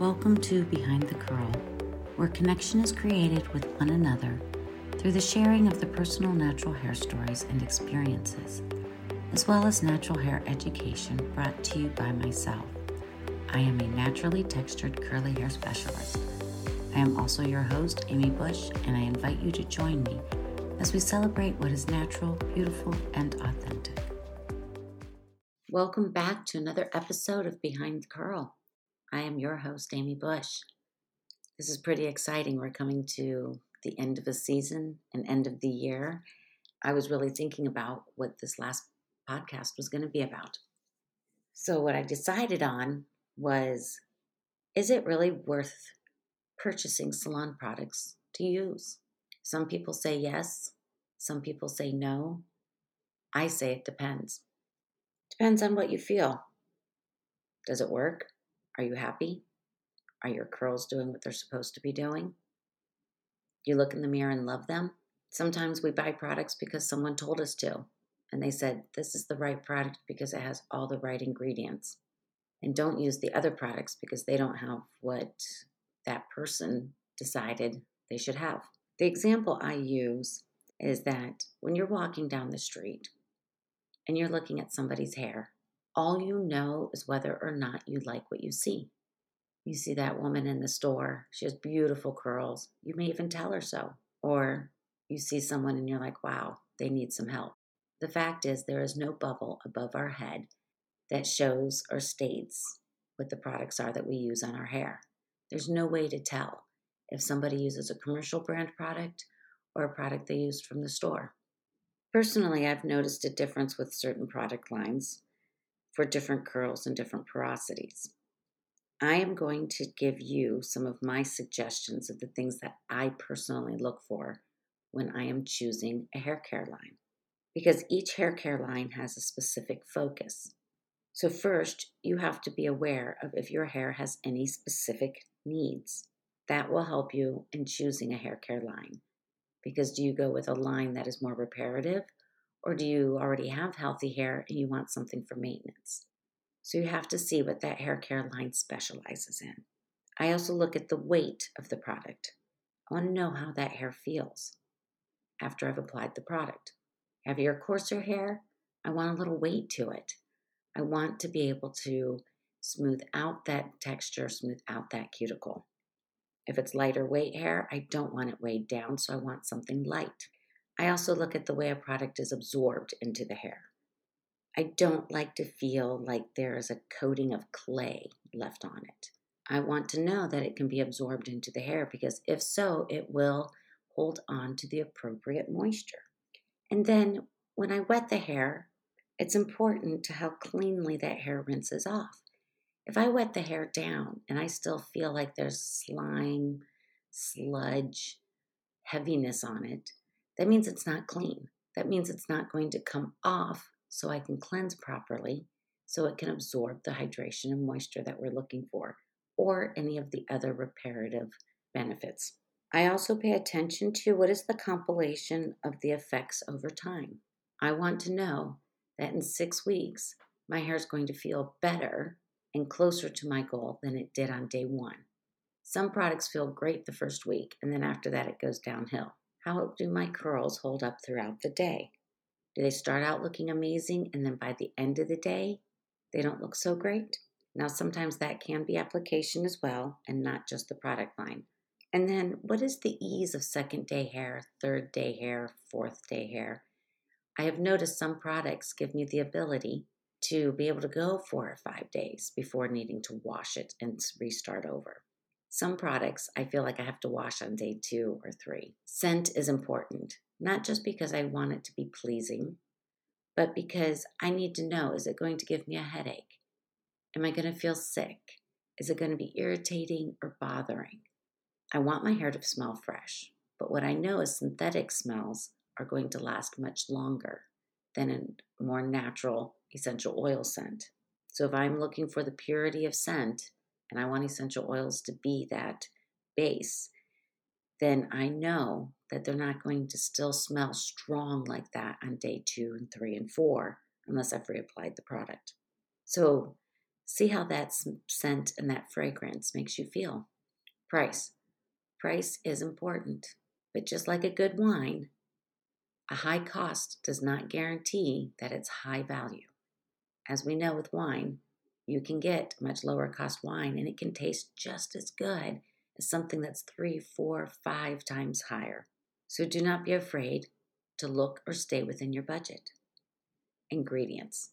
Welcome to Behind the Curl, where connection is created with one another through the sharing of the personal natural hair stories and experiences, as well as natural hair education brought to you by myself. I am a naturally textured curly hair specialist. I am also your host, Amy Bush, and I invite you to join me as we celebrate what is natural, beautiful, and authentic. Welcome back to another episode of Behind the Curl. I am your host, Amy Bush. This is pretty exciting. We're coming to the end of a season and end of the year. I was really thinking about what this last podcast was going to be about. So, what I decided on was is it really worth purchasing salon products to use? Some people say yes, some people say no. I say it depends. Depends on what you feel. Does it work? Are you happy? Are your curls doing what they're supposed to be doing? You look in the mirror and love them? Sometimes we buy products because someone told us to, and they said, This is the right product because it has all the right ingredients. And don't use the other products because they don't have what that person decided they should have. The example I use is that when you're walking down the street and you're looking at somebody's hair, all you know is whether or not you like what you see. You see that woman in the store, she has beautiful curls. You may even tell her so. Or you see someone and you're like, wow, they need some help. The fact is, there is no bubble above our head that shows or states what the products are that we use on our hair. There's no way to tell if somebody uses a commercial brand product or a product they used from the store. Personally, I've noticed a difference with certain product lines for different curls and different porosities. I am going to give you some of my suggestions of the things that I personally look for when I am choosing a hair care line. Because each hair care line has a specific focus. So, first, you have to be aware of if your hair has any specific needs. That will help you in choosing a hair care line. Because do you go with a line that is more reparative or do you already have healthy hair and you want something for maintenance? So you have to see what that hair care line specializes in. I also look at the weight of the product. I want to know how that hair feels after I've applied the product. Heavier, coarser hair, I want a little weight to it. I want to be able to smooth out that texture, smooth out that cuticle. If it's lighter weight hair, I don't want it weighed down, so I want something light. I also look at the way a product is absorbed into the hair. I don't like to feel like there is a coating of clay left on it. I want to know that it can be absorbed into the hair because if so, it will hold on to the appropriate moisture. And then when I wet the hair, it's important to how cleanly that hair rinses off. If I wet the hair down and I still feel like there's slime, sludge, heaviness on it, that means it's not clean. That means it's not going to come off so I can cleanse properly so it can absorb the hydration and moisture that we're looking for or any of the other reparative benefits. I also pay attention to what is the compilation of the effects over time. I want to know that in six weeks, my hair is going to feel better and closer to my goal than it did on day one. Some products feel great the first week, and then after that, it goes downhill. How do my curls hold up throughout the day? Do they start out looking amazing and then by the end of the day, they don't look so great? Now, sometimes that can be application as well and not just the product line. And then, what is the ease of second day hair, third day hair, fourth day hair? I have noticed some products give me the ability to be able to go four or five days before needing to wash it and restart over. Some products I feel like I have to wash on day two or three. Scent is important, not just because I want it to be pleasing, but because I need to know is it going to give me a headache? Am I going to feel sick? Is it going to be irritating or bothering? I want my hair to smell fresh, but what I know is synthetic smells are going to last much longer than a more natural essential oil scent. So if I'm looking for the purity of scent, and I want essential oils to be that base, then I know that they're not going to still smell strong like that on day two and three and four unless I've reapplied the product. So See how that scent and that fragrance makes you feel. Price. Price is important, but just like a good wine, a high cost does not guarantee that it's high value. As we know with wine, you can get much lower cost wine and it can taste just as good as something that's three, four, five times higher. So do not be afraid to look or stay within your budget. Ingredients.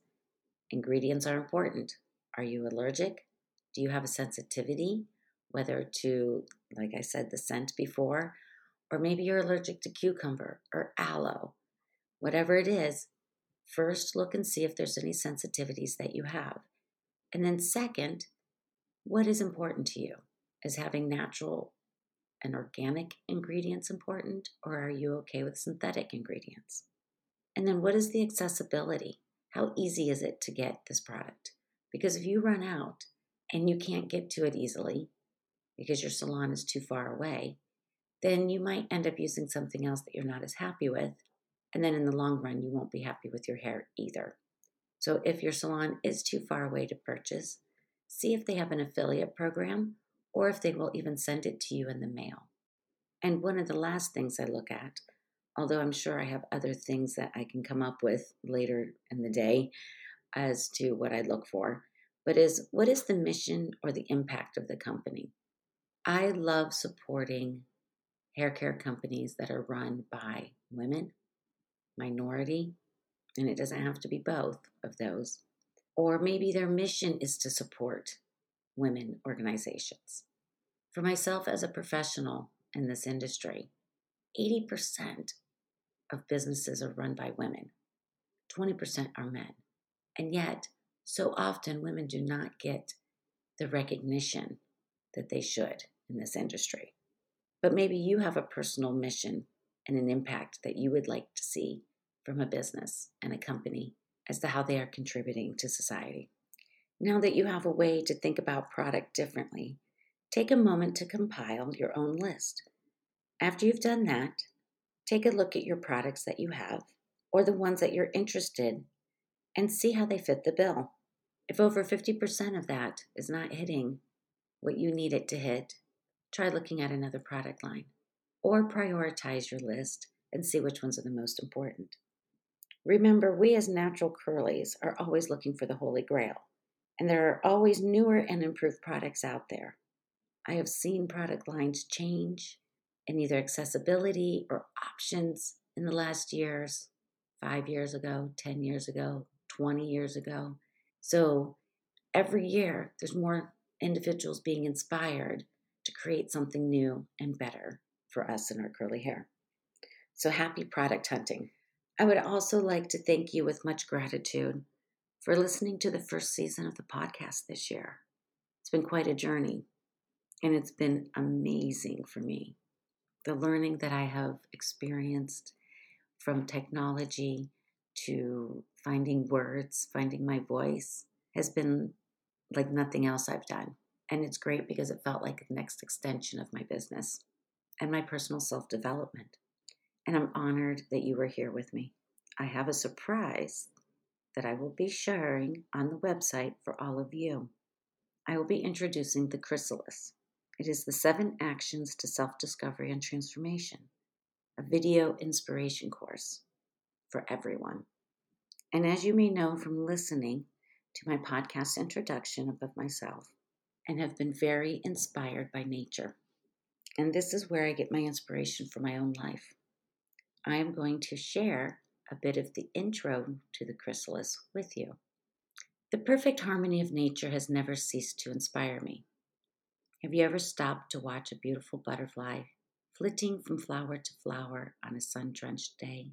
Ingredients are important. Are you allergic? Do you have a sensitivity, whether to, like I said, the scent before, or maybe you're allergic to cucumber or aloe? Whatever it is, first look and see if there's any sensitivities that you have. And then, second, what is important to you? Is having natural and organic ingredients important, or are you okay with synthetic ingredients? And then, what is the accessibility? How easy is it to get this product? Because if you run out and you can't get to it easily because your salon is too far away, then you might end up using something else that you're not as happy with. And then in the long run, you won't be happy with your hair either. So if your salon is too far away to purchase, see if they have an affiliate program or if they will even send it to you in the mail. And one of the last things I look at, although I'm sure I have other things that I can come up with later in the day, as to what I look for, but is what is the mission or the impact of the company? I love supporting hair care companies that are run by women, minority, and it doesn't have to be both of those. Or maybe their mission is to support women organizations. For myself as a professional in this industry, 80% of businesses are run by women, 20% are men. And yet, so often women do not get the recognition that they should in this industry. But maybe you have a personal mission and an impact that you would like to see from a business and a company as to how they are contributing to society. Now that you have a way to think about product differently, take a moment to compile your own list. After you've done that, take a look at your products that you have or the ones that you're interested and see how they fit the bill. If over 50% of that is not hitting what you need it to hit, try looking at another product line or prioritize your list and see which ones are the most important. Remember, we as natural curlies are always looking for the holy grail, and there are always newer and improved products out there. I have seen product lines change in either accessibility or options in the last years, five years ago, 10 years ago, 20 years ago. So every year, there's more individuals being inspired to create something new and better for us and our curly hair. So happy product hunting. I would also like to thank you with much gratitude for listening to the first season of the podcast this year. It's been quite a journey, and it's been amazing for me. The learning that I have experienced from technology to finding words, finding my voice has been like nothing else I've done. And it's great because it felt like the next extension of my business and my personal self development. And I'm honored that you were here with me. I have a surprise that I will be sharing on the website for all of you. I will be introducing the Chrysalis. It is the seven actions to self discovery and transformation, a video inspiration course for everyone. And as you may know from listening to my podcast introduction of myself, and have been very inspired by nature. And this is where I get my inspiration for my own life. I am going to share a bit of the intro to the chrysalis with you. The perfect harmony of nature has never ceased to inspire me. Have you ever stopped to watch a beautiful butterfly flitting from flower to flower on a sun drenched day?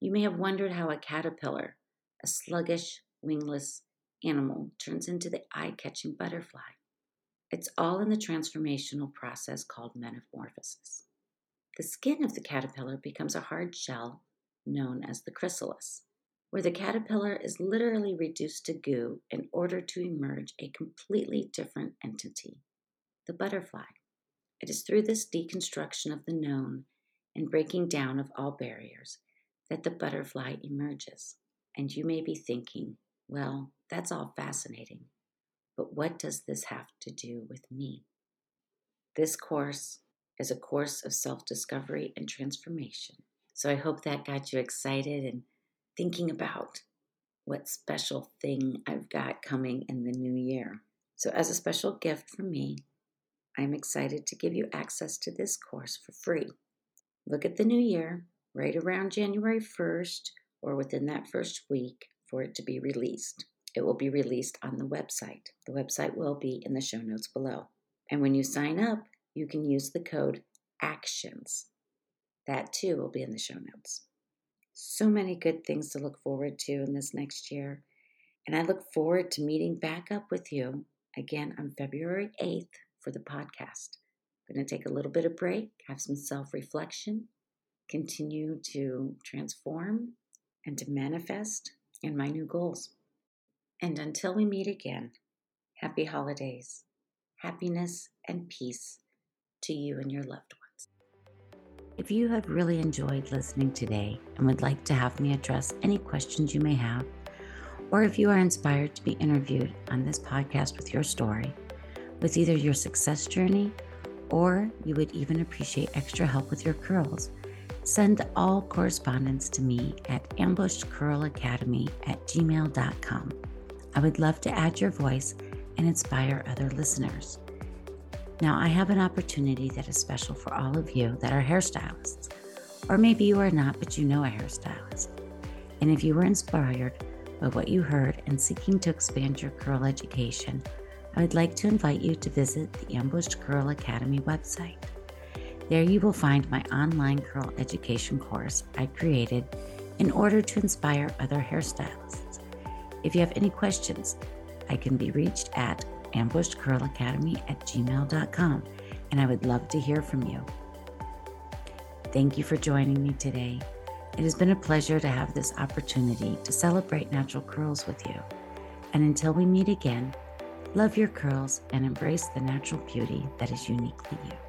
You may have wondered how a caterpillar, a sluggish, wingless animal, turns into the eye catching butterfly. It's all in the transformational process called metamorphosis. The skin of the caterpillar becomes a hard shell known as the chrysalis, where the caterpillar is literally reduced to goo in order to emerge a completely different entity, the butterfly. It is through this deconstruction of the known and breaking down of all barriers that the butterfly emerges. And you may be thinking, well, that's all fascinating, But what does this have to do with me? This course is a course of self discovery and transformation. So I hope that got you excited and thinking about what special thing I've got coming in the new year. So, as a special gift from me, I'm excited to give you access to this course for free. Look at the new year, right around January 1st or within that first week for it to be released. It will be released on the website. The website will be in the show notes below. And when you sign up, you can use the code ACTIONS. That too will be in the show notes. So many good things to look forward to in this next year. And I look forward to meeting back up with you again on February 8th for the podcast. I'm going to take a little bit of break, have some self reflection, continue to transform and to manifest in my new goals. And until we meet again, happy holidays, happiness, and peace to you and your loved ones. If you have really enjoyed listening today and would like to have me address any questions you may have, or if you are inspired to be interviewed on this podcast with your story, with either your success journey or you would even appreciate extra help with your curls, send all correspondence to me at ambushedcurlacademy at gmail.com. I would love to add your voice and inspire other listeners. Now, I have an opportunity that is special for all of you that are hairstylists, or maybe you are not, but you know a hairstylist. And if you were inspired by what you heard and seeking to expand your curl education, I would like to invite you to visit the Ambushed Curl Academy website. There you will find my online curl education course I created in order to inspire other hairstylists. If you have any questions, I can be reached at ambushedcurlacademy at gmail.com, and I would love to hear from you. Thank you for joining me today. It has been a pleasure to have this opportunity to celebrate natural curls with you. And until we meet again, Love your curls and embrace the natural beauty that is uniquely you.